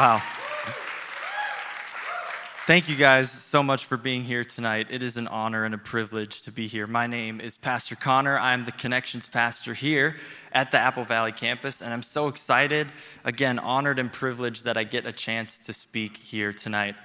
Wow. Thank you guys so much for being here tonight. It is an honor and a privilege to be here. My name is Pastor Connor. I'm the Connections Pastor here at the Apple Valley campus, and I'm so excited, again, honored and privileged that I get a chance to speak here tonight.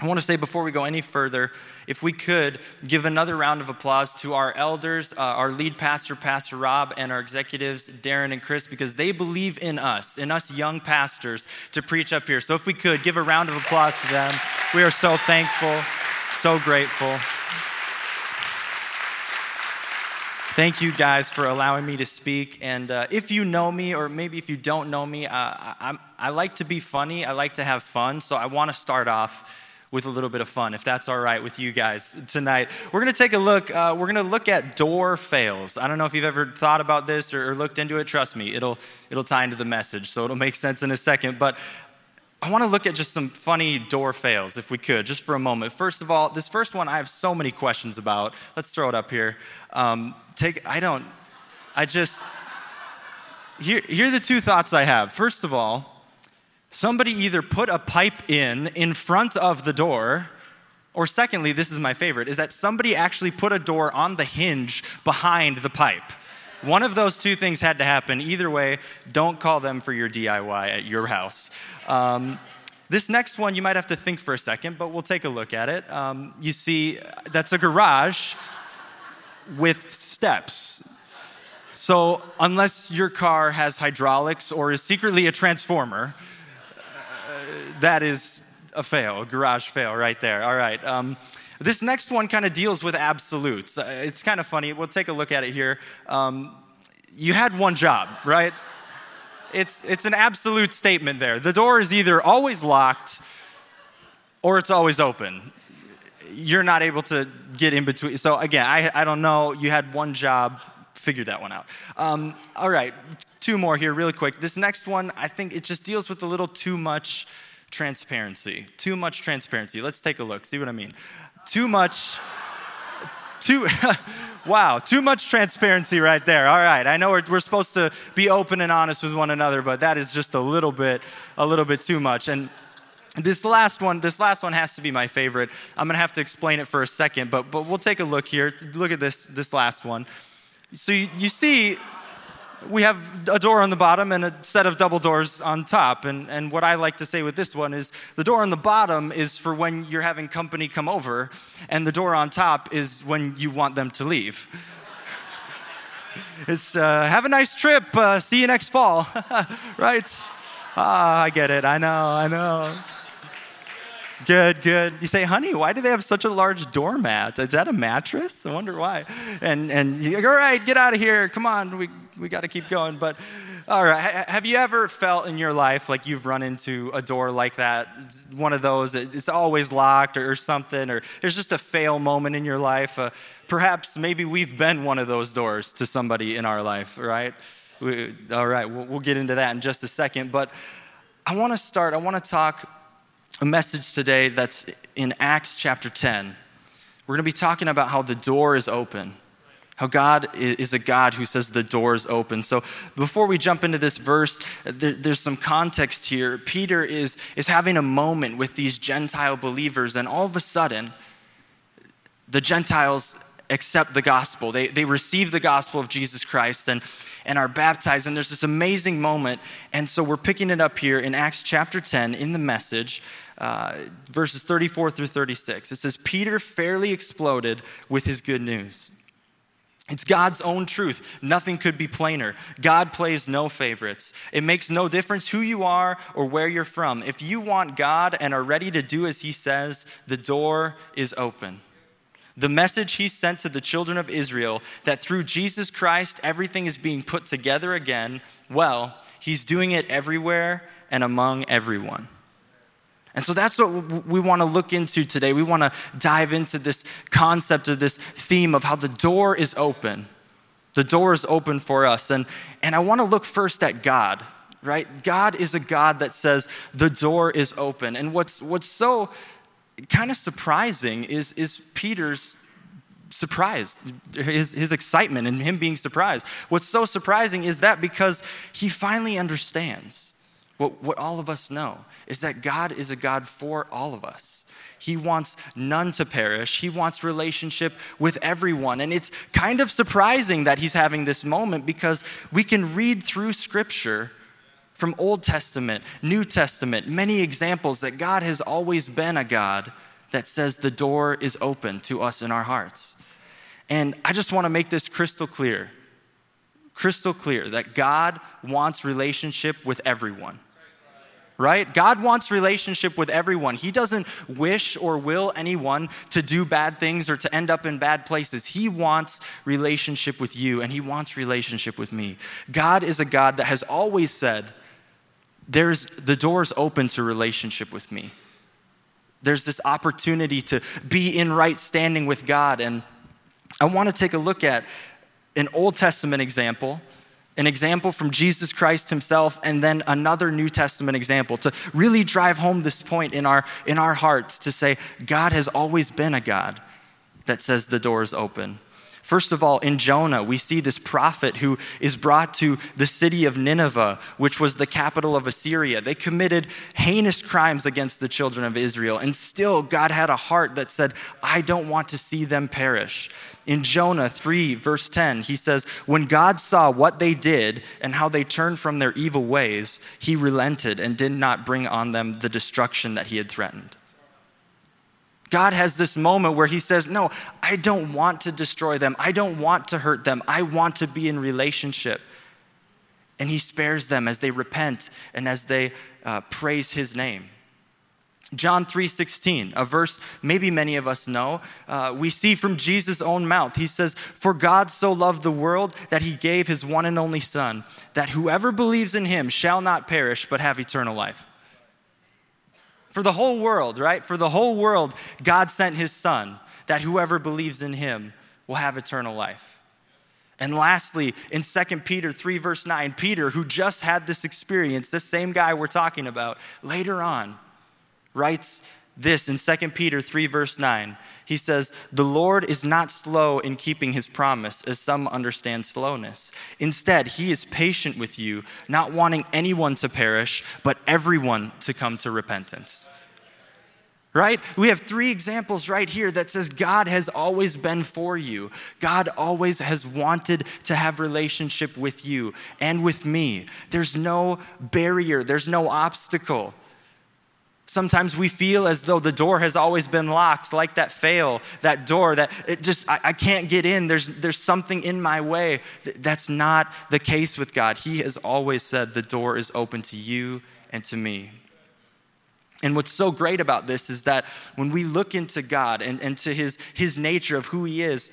I want to say before we go any further, if we could give another round of applause to our elders, uh, our lead pastor, Pastor Rob, and our executives, Darren and Chris, because they believe in us, in us young pastors, to preach up here. So if we could give a round of applause to them, we are so thankful, so grateful. Thank you guys for allowing me to speak. And uh, if you know me, or maybe if you don't know me, uh, I, I like to be funny, I like to have fun. So I want to start off with a little bit of fun, if that's all right with you guys tonight. We're going to take a look. Uh, we're going to look at door fails. I don't know if you've ever thought about this or, or, looked into it. Trust me, it'll it'll tie into the message, so it'll make sense in a second. But I want to look at just some funny door fails, if we could, just for a moment. First of all, this first one I have so many questions about. Let's throw it up here. Um, take. I don't. I just. Here, here are the two thoughts I have. First of all, somebody either put a pipe in in front of the door, or secondly, this is my favorite, is that somebody actually put a door on the hinge behind the pipe. One of those two things had to happen. Either way, don't call them for your DIY at your house. Um, this next one, you might have to think for a second, but we'll take a look at it. Um, you see, that's a garage with steps. So, unless your car has hydraulics or is secretly a transformer, that is a fail, a garage fail right there. All right. Um, this next one kind of deals with absolutes. Uh, it's kind of funny. We'll take a look at it here. Um, you had one job, right? It's, it's an absolute statement there. The door is either always locked or it's always open. You're not able to get in between. So, again, I, I don't know. You had one job, figure that one out. Um, all right, two more here, really quick. This next one, I think it just deals with a little too much transparency. Too much transparency. Let's take a look, see what I mean. Too much, too, wow, too much transparency right there. All right, I know we're, we're supposed to be open and honest with one another, but that is just a little bit, a little bit too much. And this last one, this last one has to be my favorite. I'm gonna have to explain it for a second, but, but we'll take a look here. Look at this, this last one. So you, you see, we have a door on the bottom and a set of double doors on top. And, and what I like to say with this one is the door on the bottom is for when you're having company come over, and the door on top is when you want them to leave. it's uh, have a nice trip, uh, see you next fall, right? Ah, I get it, I know, I know. Good, good. You say, honey, why do they have such a large doormat? Is that a mattress? I wonder why. And and you go, all right, get out of here. Come on, we we got to keep going. But all right, have you ever felt in your life like you've run into a door like that? One of those, it's always locked or, something, or there's just a fail moment in your life. Uh, perhaps maybe we've been one of those doors to somebody in our life, right? We, all right, we'll, we'll get into that in just a second. But I want to start, I want to talk a message today that's in Acts chapter 10. We're going to be talking about how the door is open, how God is a God who says the door is open. So before we jump into this verse, there, there's some context here. Peter is, is having a moment with these Gentile believers, and all of a sudden, the Gentiles accept the gospel. They, they receive the gospel of Jesus Christ and, and are baptized. And there's this amazing moment. And so we're picking it up here in Acts chapter 10 in the message. Uh, verses 34 through 36. It says, Peter fairly exploded with his good news. It's God's own truth. Nothing could be plainer. God plays no favorites. It makes no difference who you are or where you're from. If you want God and are ready to do as He says, the door is open. The message He sent to the children of Israel that through Jesus Christ everything is being put together again, well, He's doing it everywhere and among everyone. And so that's what we want to look into today. We want to dive into this concept of this theme of how the door is open. The door is open for us. And, and I want to look first at God, right? God is a God that says the door is open. And what's, what's so kind of surprising is, is Peter's surprise, his, his excitement and him being surprised. What's so surprising is that because he finally understands what, what all of us know is that God is a God for all of us. He wants none to perish. He wants relationship with everyone. And it's kind of surprising that he's having this moment because we can read through scripture from Old Testament, New Testament, many examples that God has always been a God that says the door is open to us in our hearts. And I just want to make this crystal clear crystal clear that God wants relationship with everyone. Right? God wants relationship with everyone. He doesn't wish or will anyone to do bad things or to end up in bad places. He wants relationship with you and he wants relationship with me. God is a God that has always said, there's the door's open to relationship with me. There's this opportunity to be in right standing with God and I want to take a look at an Old Testament example, an example from Jesus Christ himself, and then another New Testament example to really drive home this point in our, in our hearts to say, God has always been a God that says the door is open. First of all, in Jonah, we see this prophet who is brought to the city of Nineveh, which was the capital of Assyria. They committed heinous crimes against the children of Israel, and still God had a heart that said, I don't want to see them perish. In Jonah 3, verse 10, he says, When God saw what they did and how they turned from their evil ways, he relented and did not bring on them the destruction that he had threatened. God has this moment where he says, No, I don't want to destroy them. I don't want to hurt them. I want to be in relationship. And he spares them as they repent and as they uh, praise his name. John 3:16, a verse maybe many of us know, uh, we see from Jesus' own mouth. He says, "For God so loved the world that he gave his one and only son, that whoever believes in him shall not perish but have eternal life." For the whole world, right? For the whole world, God sent his son that whoever believes in him will have eternal life. And lastly, in 2 Peter 3, verse 9, Peter, who just had this experience, this same guy we're talking about, later on writes this in 2 Peter 3, verse 9. He says, The Lord is not slow in keeping his promise, as some understand slowness. Instead, he is patient with you, not wanting anyone to perish, but everyone to come to repentance. Right? We have three examples right here that says God has always been for you. God always has wanted to have relationship with you and with me. There's no barrier, there's no obstacle. Sometimes we feel as though the door has always been locked, like that fail, that door that it just, I, I, can't get in. There's, there's something in my way. That's not the case with God. He has always said the door is open to you and to me. And what's so great about this is that when we look into God and, and to his, his nature of who he is,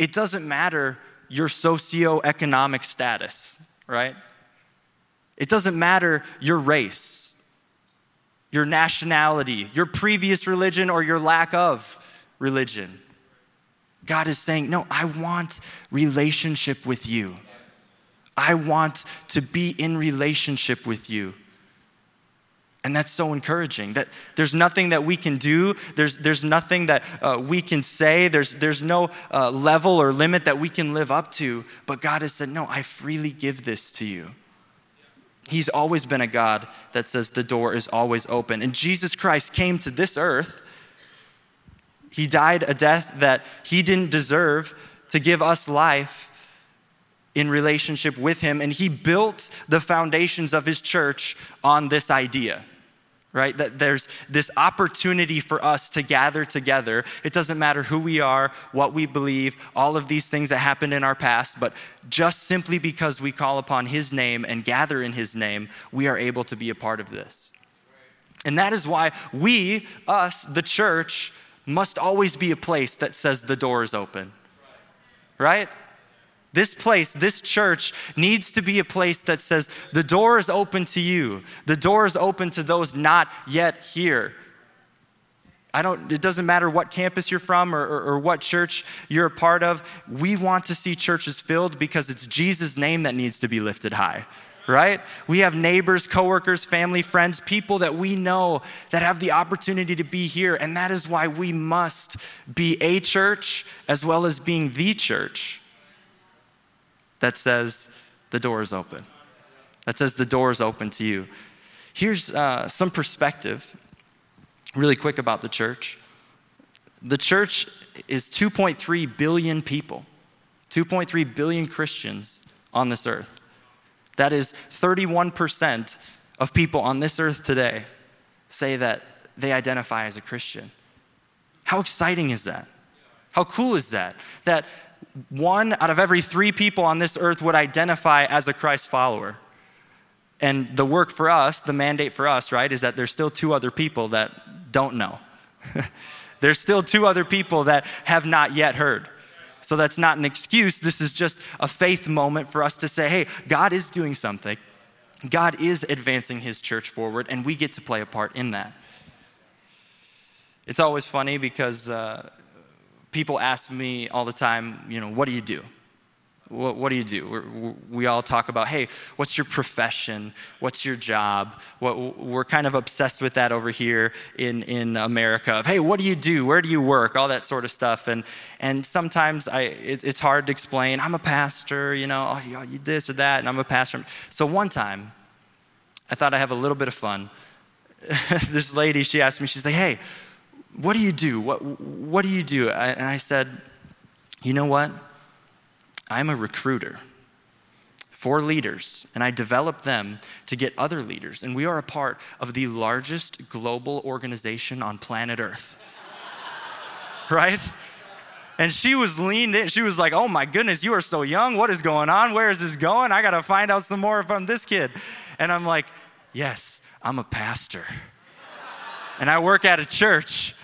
it doesn't matter your socioeconomic status, right? It doesn't matter your race your nationality, your previous religion, or your lack of religion. God is saying, No, I want relationship with you. I want to be in relationship with you. And that's so encouraging that there's nothing that we can do, there's, there's nothing that uh, we can say, there's, there's no uh, level or limit that we can live up to. But God has said, No, I freely give this to you. He's always been a God that says the door is always open. And Jesus Christ came to this earth. He died a death that he didn't deserve to give us life in relationship with him. And he built the foundations of his church on this idea right? That there's this opportunity for us to gather together. It doesn't matter who we are, what we believe, all of these things that happened in our past, but just simply because we call upon His name and gather in His name, we are able to be a part of this. And that is why we, us, the church, must always be a place that says the door is open. Right? This place, this church needs to be a place that says, the door is open to you. The door is open to those not yet here. I don't, it doesn't matter what campus you're from or, or, or, what church you're a part of. We want to see churches filled because it's Jesus' name that needs to be lifted high, right? We have neighbors, coworkers, family, friends, people that we know that have the opportunity to be here. And that is why we must be a church as well as being the church that says the door is open. That says the door is open to you. Here's uh, some perspective, really quick, about the church. The church is 2.3 billion people, 2.3 billion Christians on this earth. That is 31% of people on this earth today say that they identify as a Christian. How exciting is that? How cool is that? That one out of every three people on this earth would identify as a Christ follower. And the work for us, the mandate for us, right, is that there's still two other people that don't know. there's still two other people that have not yet heard. So that's not an excuse. This is just a faith moment for us to say, hey, God is doing something. God is advancing his church forward, and we get to play a part in that. It's always funny because uh, people ask me all the time, you know, what do you do? What, what do you do? We're, we all talk about, hey, what's your profession? What's your job? What, we're kind of obsessed with that over here in, in America of, hey, what do you do? Where do you work? All that sort of stuff. And, and sometimes I, it, it's hard to explain. I'm a pastor, you know, oh, this or that, and I'm a pastor. So one time, I thought I'd have a little bit of fun. this lady, she asked me, she's like, hey, what do you do? What, what do you do? And I said, you know what? I'm a recruiter for leaders, and I develop them to get other leaders. And we are a part of the largest global organization on planet Earth. right? And she was leaned in. She was like, Oh my goodness, you are so young. What is going on? Where is this going? I got to find out some more from this kid. And I'm like, Yes, I'm a pastor. and I work at a church.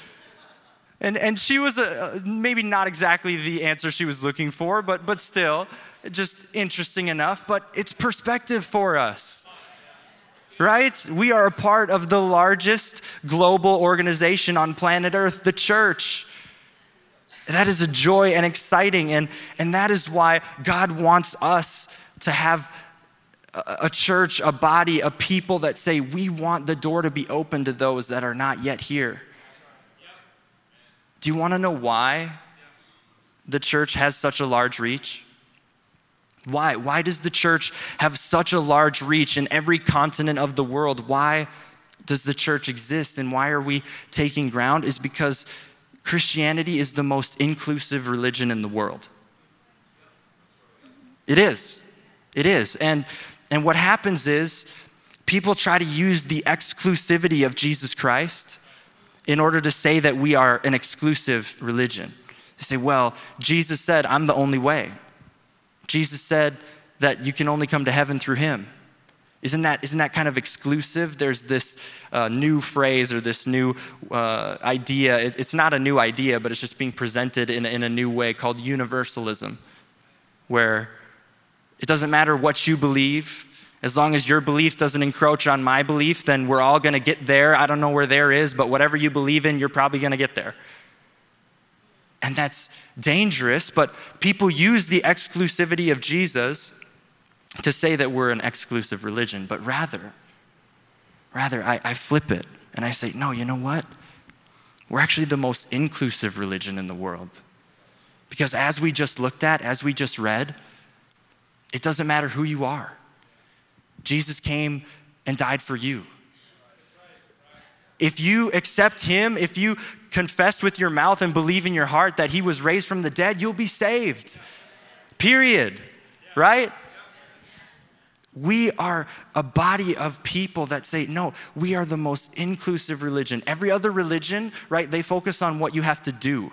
And, and she was a, maybe not exactly the answer she was looking for, but, but still, just interesting enough. But it's perspective for us, right? We are a part of the largest global organization on planet Earth, the church. That is a joy and exciting, and, and that is why God wants us to have a, a church, a body, a people that say, We want the door to be open to those that are not yet here. Do you want to know why the church has such a large reach? Why? Why does the church have such a large reach in every continent of the world? Why does the church exist and why are we taking ground? Is because Christianity is the most inclusive religion in the world. It is. It is. And, and what happens is people try to use the exclusivity of Jesus Christ in order to say that we are an exclusive religion. They say, well, Jesus said, I'm the only way. Jesus said that you can only come to heaven through him. Isn't that, isn't that kind of exclusive? There's this uh, new phrase or this new uh, idea. It, it's not a new idea, but it's just being presented in, in a new way called universalism, where it doesn't matter what you believe, as long as your belief doesn't encroach on my belief, then we're all going to get there. I don't know where there is, but whatever you believe in, you're probably going to get there. And that's dangerous, but people use the exclusivity of Jesus to say that we're an exclusive religion, but rather, rather, I, I flip it and I say, no, you know what? We're actually the most inclusive religion in the world. Because as we just looked at, as we just read, it doesn't matter who you are. Jesus came and died for you. If you accept him, if you confess with your mouth and believe in your heart that he was raised from the dead, you'll be saved. Period. Right? We are a body of people that say, no, we are the most inclusive religion. Every other religion, right, they focus on what you have to do.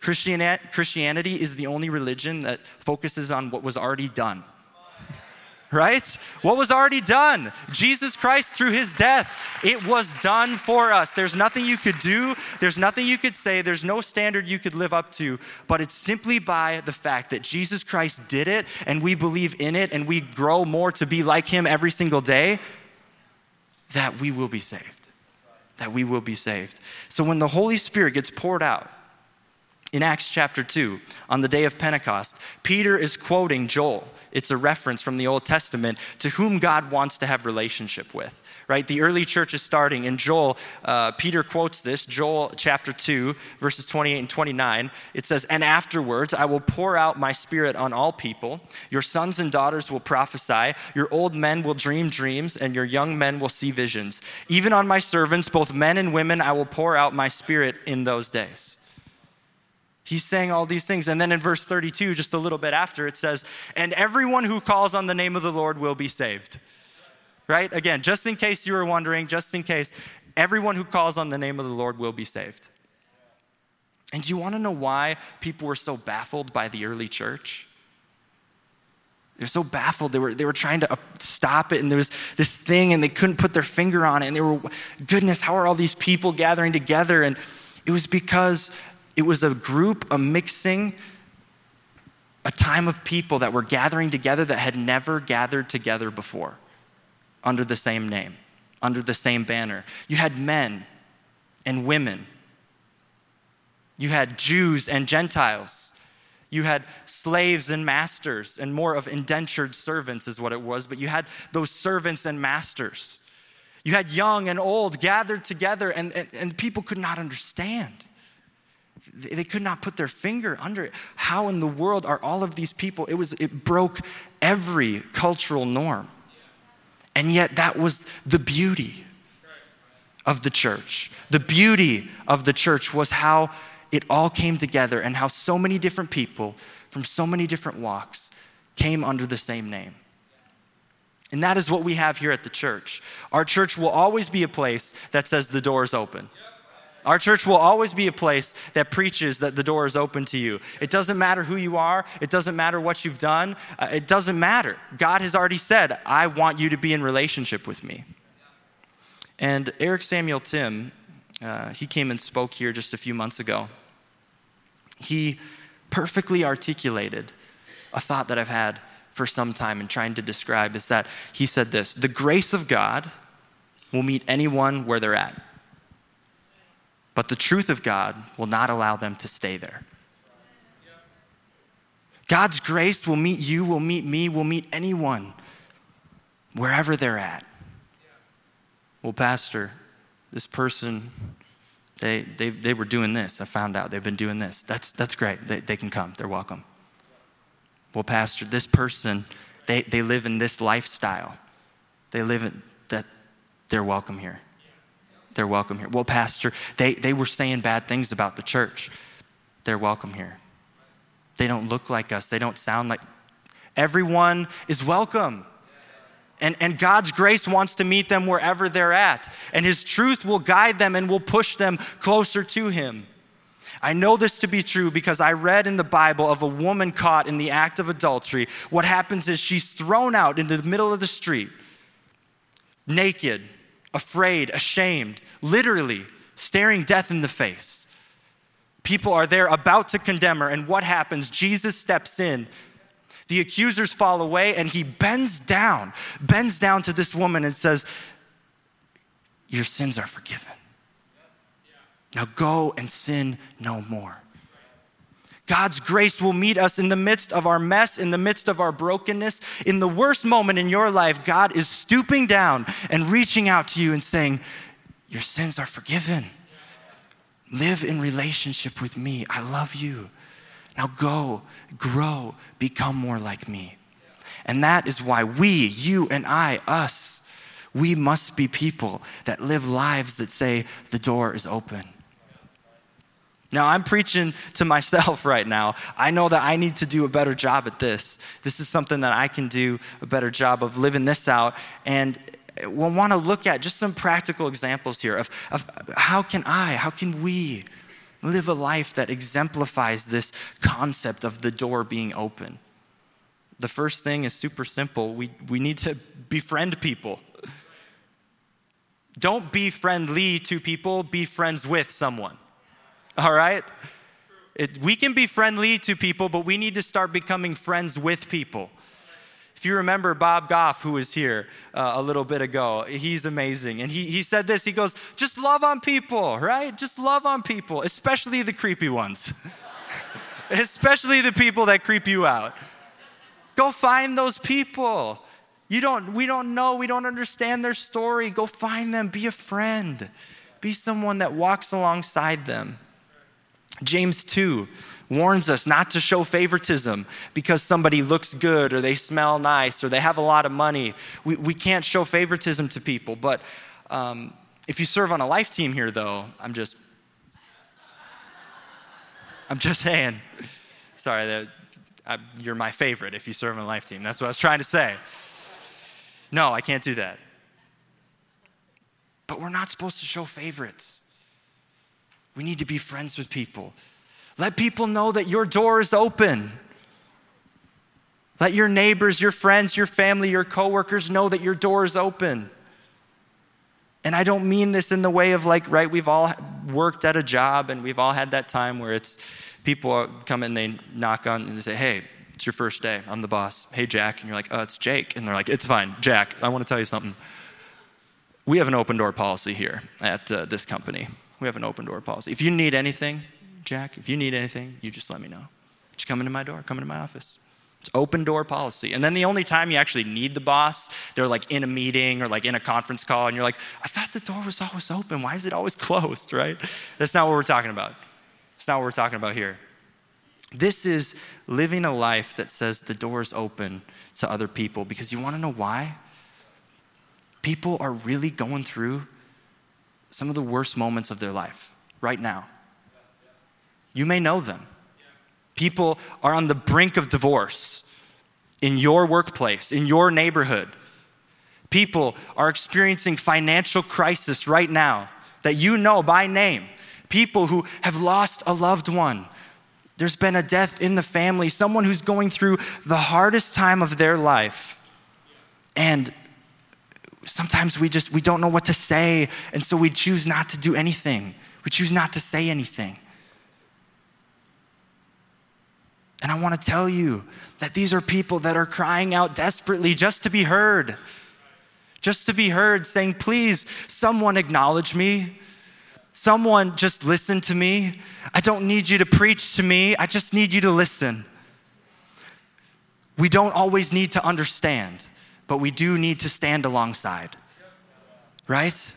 Christianity is the only religion that focuses on what was already done right? What was already done? Jesus Christ through his death. It was done for us. There's nothing you could do, there's nothing you could say, there's no standard you could live up to, but it's simply by the fact that Jesus Christ did it and we believe in it and we grow more to be like him every single day that we will be saved. That we will be saved. So when the Holy Spirit gets poured out, In Acts chapter 2, on the day of Pentecost, Peter is quoting Joel. It's a reference from the Old Testament to whom God wants to have relationship with right? The early church is starting. In Joel, uh, Peter quotes this, Joel chapter 2, verses 28 and 29. It says, And afterwards I will pour out my spirit on all people. Your sons and daughters will prophesy, your old men will dream dreams, and your young men will see visions. Even on my servants, both men and women, I will pour out my spirit in those days. He's saying all these things. And then in verse 32, just a little bit after, it says, And everyone who calls on the name of the Lord will be saved right? Again, just in case you were wondering, just in case, everyone who calls on the name of the Lord will be saved. And do you want to know why people were so baffled by the early church? They were so baffled. They were, they were trying to stop it, and there was this thing, and they couldn't put their finger on it. And they were, goodness, how are all these people gathering together? And it was because it was a group, a mixing, a time of people that were gathering together that had never gathered together before under the same name, under the same banner. You had men and women. You had Jews and Gentiles. You had slaves and masters, and more of indentured servants, is what it was, but you had those servants and masters. You had young and old gathered together, and, and, and people could not understand. They could not put their finger under it. How in the world are all of these people? It was it broke every cultural norm. And yet, that was the beauty of the church. The beauty of the church was how it all came together and how so many different people from so many different walks came under the same name. And that is what we have here at the church. Our church will always be a place that says the door is open. Our church will always be a place that preaches that the door is open to you. It doesn't matter who you are, it doesn't matter what you've done, uh, it doesn't matter. God has already said, I want you to be in relationship with me. And Eric Samuel Timm, uh, he came and spoke here just a few months ago. He perfectly articulated a thought that I've had for some time and trying to describe is that he said this the grace of God will meet anyone where they're at. But the truth of God will not allow them to stay there. God's grace will meet you, will meet me, will meet anyone wherever they're at. Well, Pastor, this person, they, they, they were doing this. I found out they've been doing this. That's, that's great. They, they can come, they're welcome. Well, Pastor, this person, they, they live in this lifestyle. They live in that, they're welcome here they're welcome here. Well, Pastor, they, they were saying bad things about the church. They're welcome here. They don't look like us, they don't sound like. Everyone is welcome. And, and God's grace wants to meet them wherever they're at. And His truth will guide them and will push them closer to Him. I know this to be true because I read in the Bible of a woman caught in the act of adultery. What happens is she's thrown out into the middle of the street, naked, afraid, ashamed, literally staring death in the face. People are there about to condemn her, and what happens? Jesus steps in. The accusers fall away, and he bends down, bends down to this woman and says, Your sins are forgiven. Now go and sin no more. God's grace will meet us in the midst of our mess, in the midst of our brokenness. In the worst moment in your life, God is stooping down and reaching out to you and saying, Your sins are forgiven. Live in relationship with me. I love you. Now go, grow, become more like me. And that is why we, you and I, us, we must be people that live lives that say, The door is open. Now, I'm preaching to myself right now. I know that I need to do a better job at this. This is something that I can do a better job of living this out. And we'll want to look at just some practical examples here of, of how can I, how can we live a life that exemplifies this concept of the door being open. The first thing is super simple we, we need to befriend people. Don't be friendly to people, be friends with someone all right? It, we can be friendly to people, but we need to start becoming friends with people. If you remember Bob Goff, who was here uh, a little bit ago, he's amazing. And he, he said this he goes, just love on people, right? Just love on people, especially the creepy ones. especially the people that creep you out. Go find those people. You don't, we don't know, we don't understand their story. Go find them, be a friend, be someone that walks alongside them. James 2 warns us not to show favoritism because somebody looks good or they smell nice or they have a lot of money. We, we can't show favoritism to people. But um, if you serve on a life team here, though, I'm just, I'm just saying. Sorry, that, I, you're my favorite if you serve on a life team. That's what I was trying to say. No, I can't do that. But we're not supposed to show favorites. We need to be friends with people. Let people know that your door is open. Let your neighbors, your friends, your family, your coworkers know that your door is open. And I don't mean this in the way of like, right, we've all worked at a job and we've all had that time where it's people come in, they knock on and they say, hey, it's your first day. I'm the boss. Hey, Jack. And you're like, oh, it's Jake. And they're like, it's fine. Jack, I want to tell you something. We have an open door policy here at uh, this company. We have an open door policy. If you need anything, Jack, if you need anything, you just let me know. Just come into my door, come into my office. It's open door policy. And then the only time you actually need the boss, they're like in a meeting or like in a conference call, and you're like, I thought the door was always open. Why is it always closed, right? That's not what we're talking about. That's not what we're talking about here. This is living a life that says the door is open to other people because you want to know why? People are really going through some of the worst moments of their life right now. You may know them. People are on the brink of divorce in your workplace, in your neighborhood. People are experiencing financial crisis right now that you know by name. People who have lost a loved one. There's been a death in the family, someone who's going through the hardest time of their life. And sometimes we just we don't know what to say, and so we choose not to do anything. We choose not to say anything. And I want to tell you that these are people that are crying out desperately just to be heard. Just to be heard, saying, Please, someone acknowledge me. Someone just listen to me. I don't need you to preach to me, I just need you to listen. We don't always need to understand, but we do need to stand alongside, right?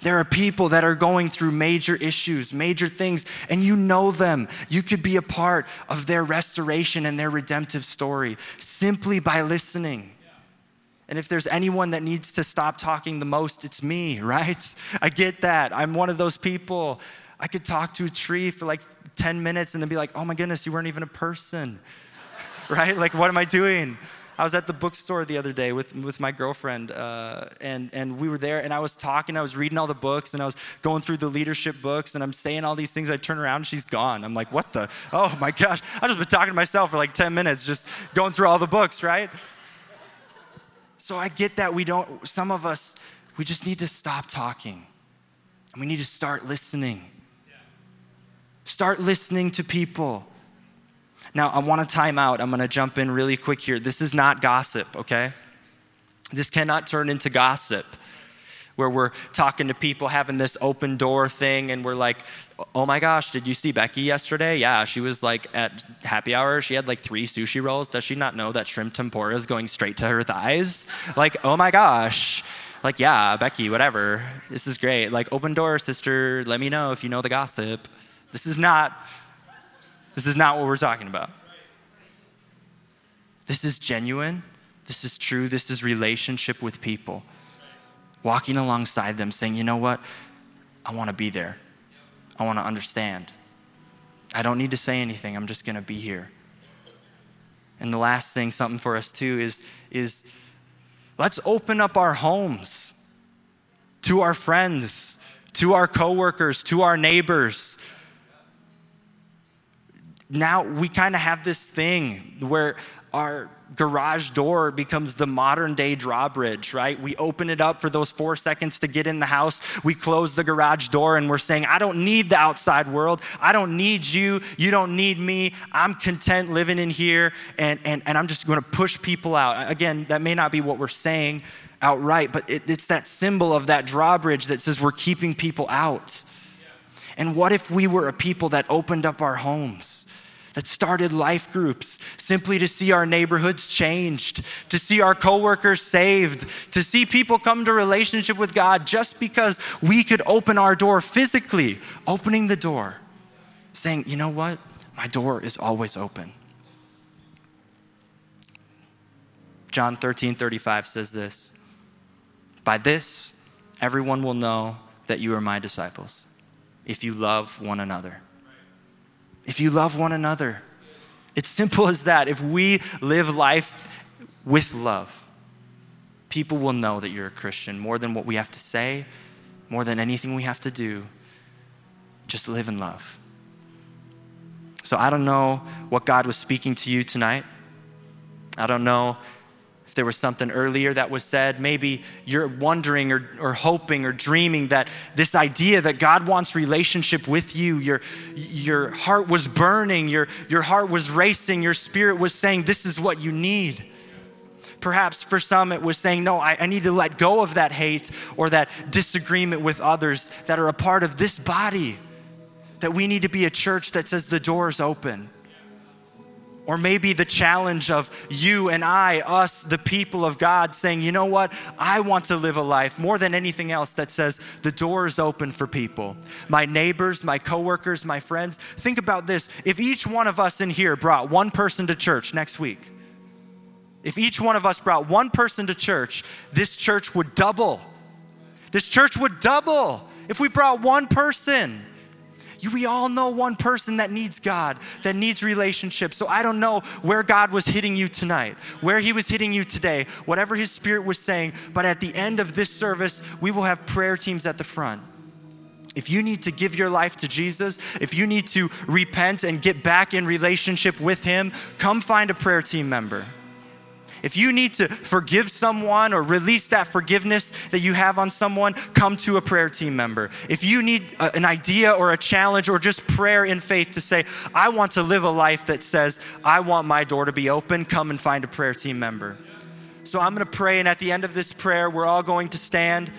There are people that are going through major issues, major things, and you know them. You could be a part of their restoration and their redemptive story simply by listening. And if there's anyone that needs to stop talking the most, it's me, right? I get that. I'm one of those people. I could talk to a tree for like 10 minutes and then be like, oh my goodness, you weren't even a person, right? Like, what am I doing? I was at the bookstore the other day with, with my girlfriend, uh, and, and we were there, and I was talking, I was reading all the books, and I was going through the leadership books, and I'm saying all these things. I turn around, and she's gone. I'm like, what the? Oh my gosh. I've just been talking to myself for like 10 minutes, just going through all the books, right? So I get that we don't, some of us, we just need to stop talking, and we need to start listening. Start listening to people. Now, I want to time out. I'm going to jump in really quick here. This is not gossip, okay? This cannot turn into gossip where we're talking to people having this open door thing and we're like, oh my gosh, did you see Becky yesterday? Yeah, she was like at happy hour. She had like three sushi rolls. Does she not know that shrimp tempura is going straight to her thighs? Like, oh my gosh. Like, yeah, Becky, whatever. This is great. Like, open door, sister. Let me know if you know the gossip. This is not this is not what we're talking about. This is genuine. This is true. This is relationship with people. Walking alongside them, saying, you know what? I want to be there. I want to understand. I don't need to say anything. I'm just going to be here. And the last thing, something for us too, is, is let's open up our homes to our friends, to our coworkers, to our neighbors, now we kind of have this thing where our garage door becomes the modern day drawbridge, right? We open it up for those four seconds to get in the house. We close the garage door and we're saying, I don't need the outside world. I don't need you. You don't need me. I'm content living in here and, and, and I'm just going to push people out. Again, that may not be what we're saying outright, but it, it's that symbol of that drawbridge that says we're keeping people out. And what if we were a people that opened up our homes? That started life groups simply to see our neighborhoods changed, to see our coworkers saved, to see people come to relationship with God just because we could open our door physically, opening the door, saying, you know what? My door is always open. John 13, 35 says this By this, everyone will know that you are my disciples, if you love one another if you love one another. It's simple as that. If we live life with love, people will know that you're a Christian more than what we have to say, more than anything we have to do. Just live in love. So I don't know what God was speaking to you tonight. I don't know there was something earlier that was said. Maybe you're wondering or, or hoping or dreaming that this idea that God wants relationship with you, your, your heart was burning, your, your heart was racing, your spirit was saying, This is what you need. Perhaps for some it was saying, No, I, I need to let go of that hate or that disagreement with others that are a part of this body. That we need to be a church that says the door is open or maybe the challenge of you and I, us, the people of God, saying, you know what? I want to live a life more than anything else that says the door is open for people. My neighbors, my coworkers, my friends. Think about this. If each one of us in here brought one person to church next week, if each one of us brought one person to church, this church would double. This church would double if we brought one person. We all know one person that needs God, that needs relationship. So I don't know where God was hitting you tonight, where He was hitting you today, whatever His Spirit was saying. But at the end of this service, we will have prayer teams at the front. If you need to give your life to Jesus, if you need to repent and get back in relationship with Him, come find a prayer team member. If you need to forgive someone or release that forgiveness that you have on someone, come to a prayer team member. If you need a, an idea or a challenge or just prayer in faith to say, I want to live a life that says, I want my door to be open, come and find a prayer team member. So I'm going to pray, and at the end of this prayer, we're all going to stand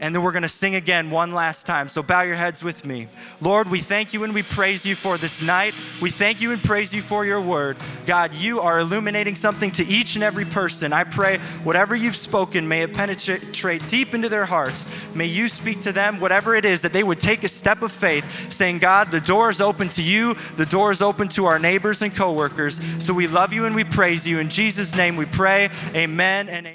and then we're going to sing again one last time. So bow your heads with me. Lord, we thank you and we praise you for this night. We thank you and praise you for your word. God, you are illuminating something to each and every person. I pray whatever you've spoken, may it penetrate deep into their hearts. May you speak to them, whatever it is, that they would take a step of faith, saying, God, the door is open to you, the door is open to our neighbors and coworkers. So we love you and we praise you. In Jesus' name we pray. Amen and amen.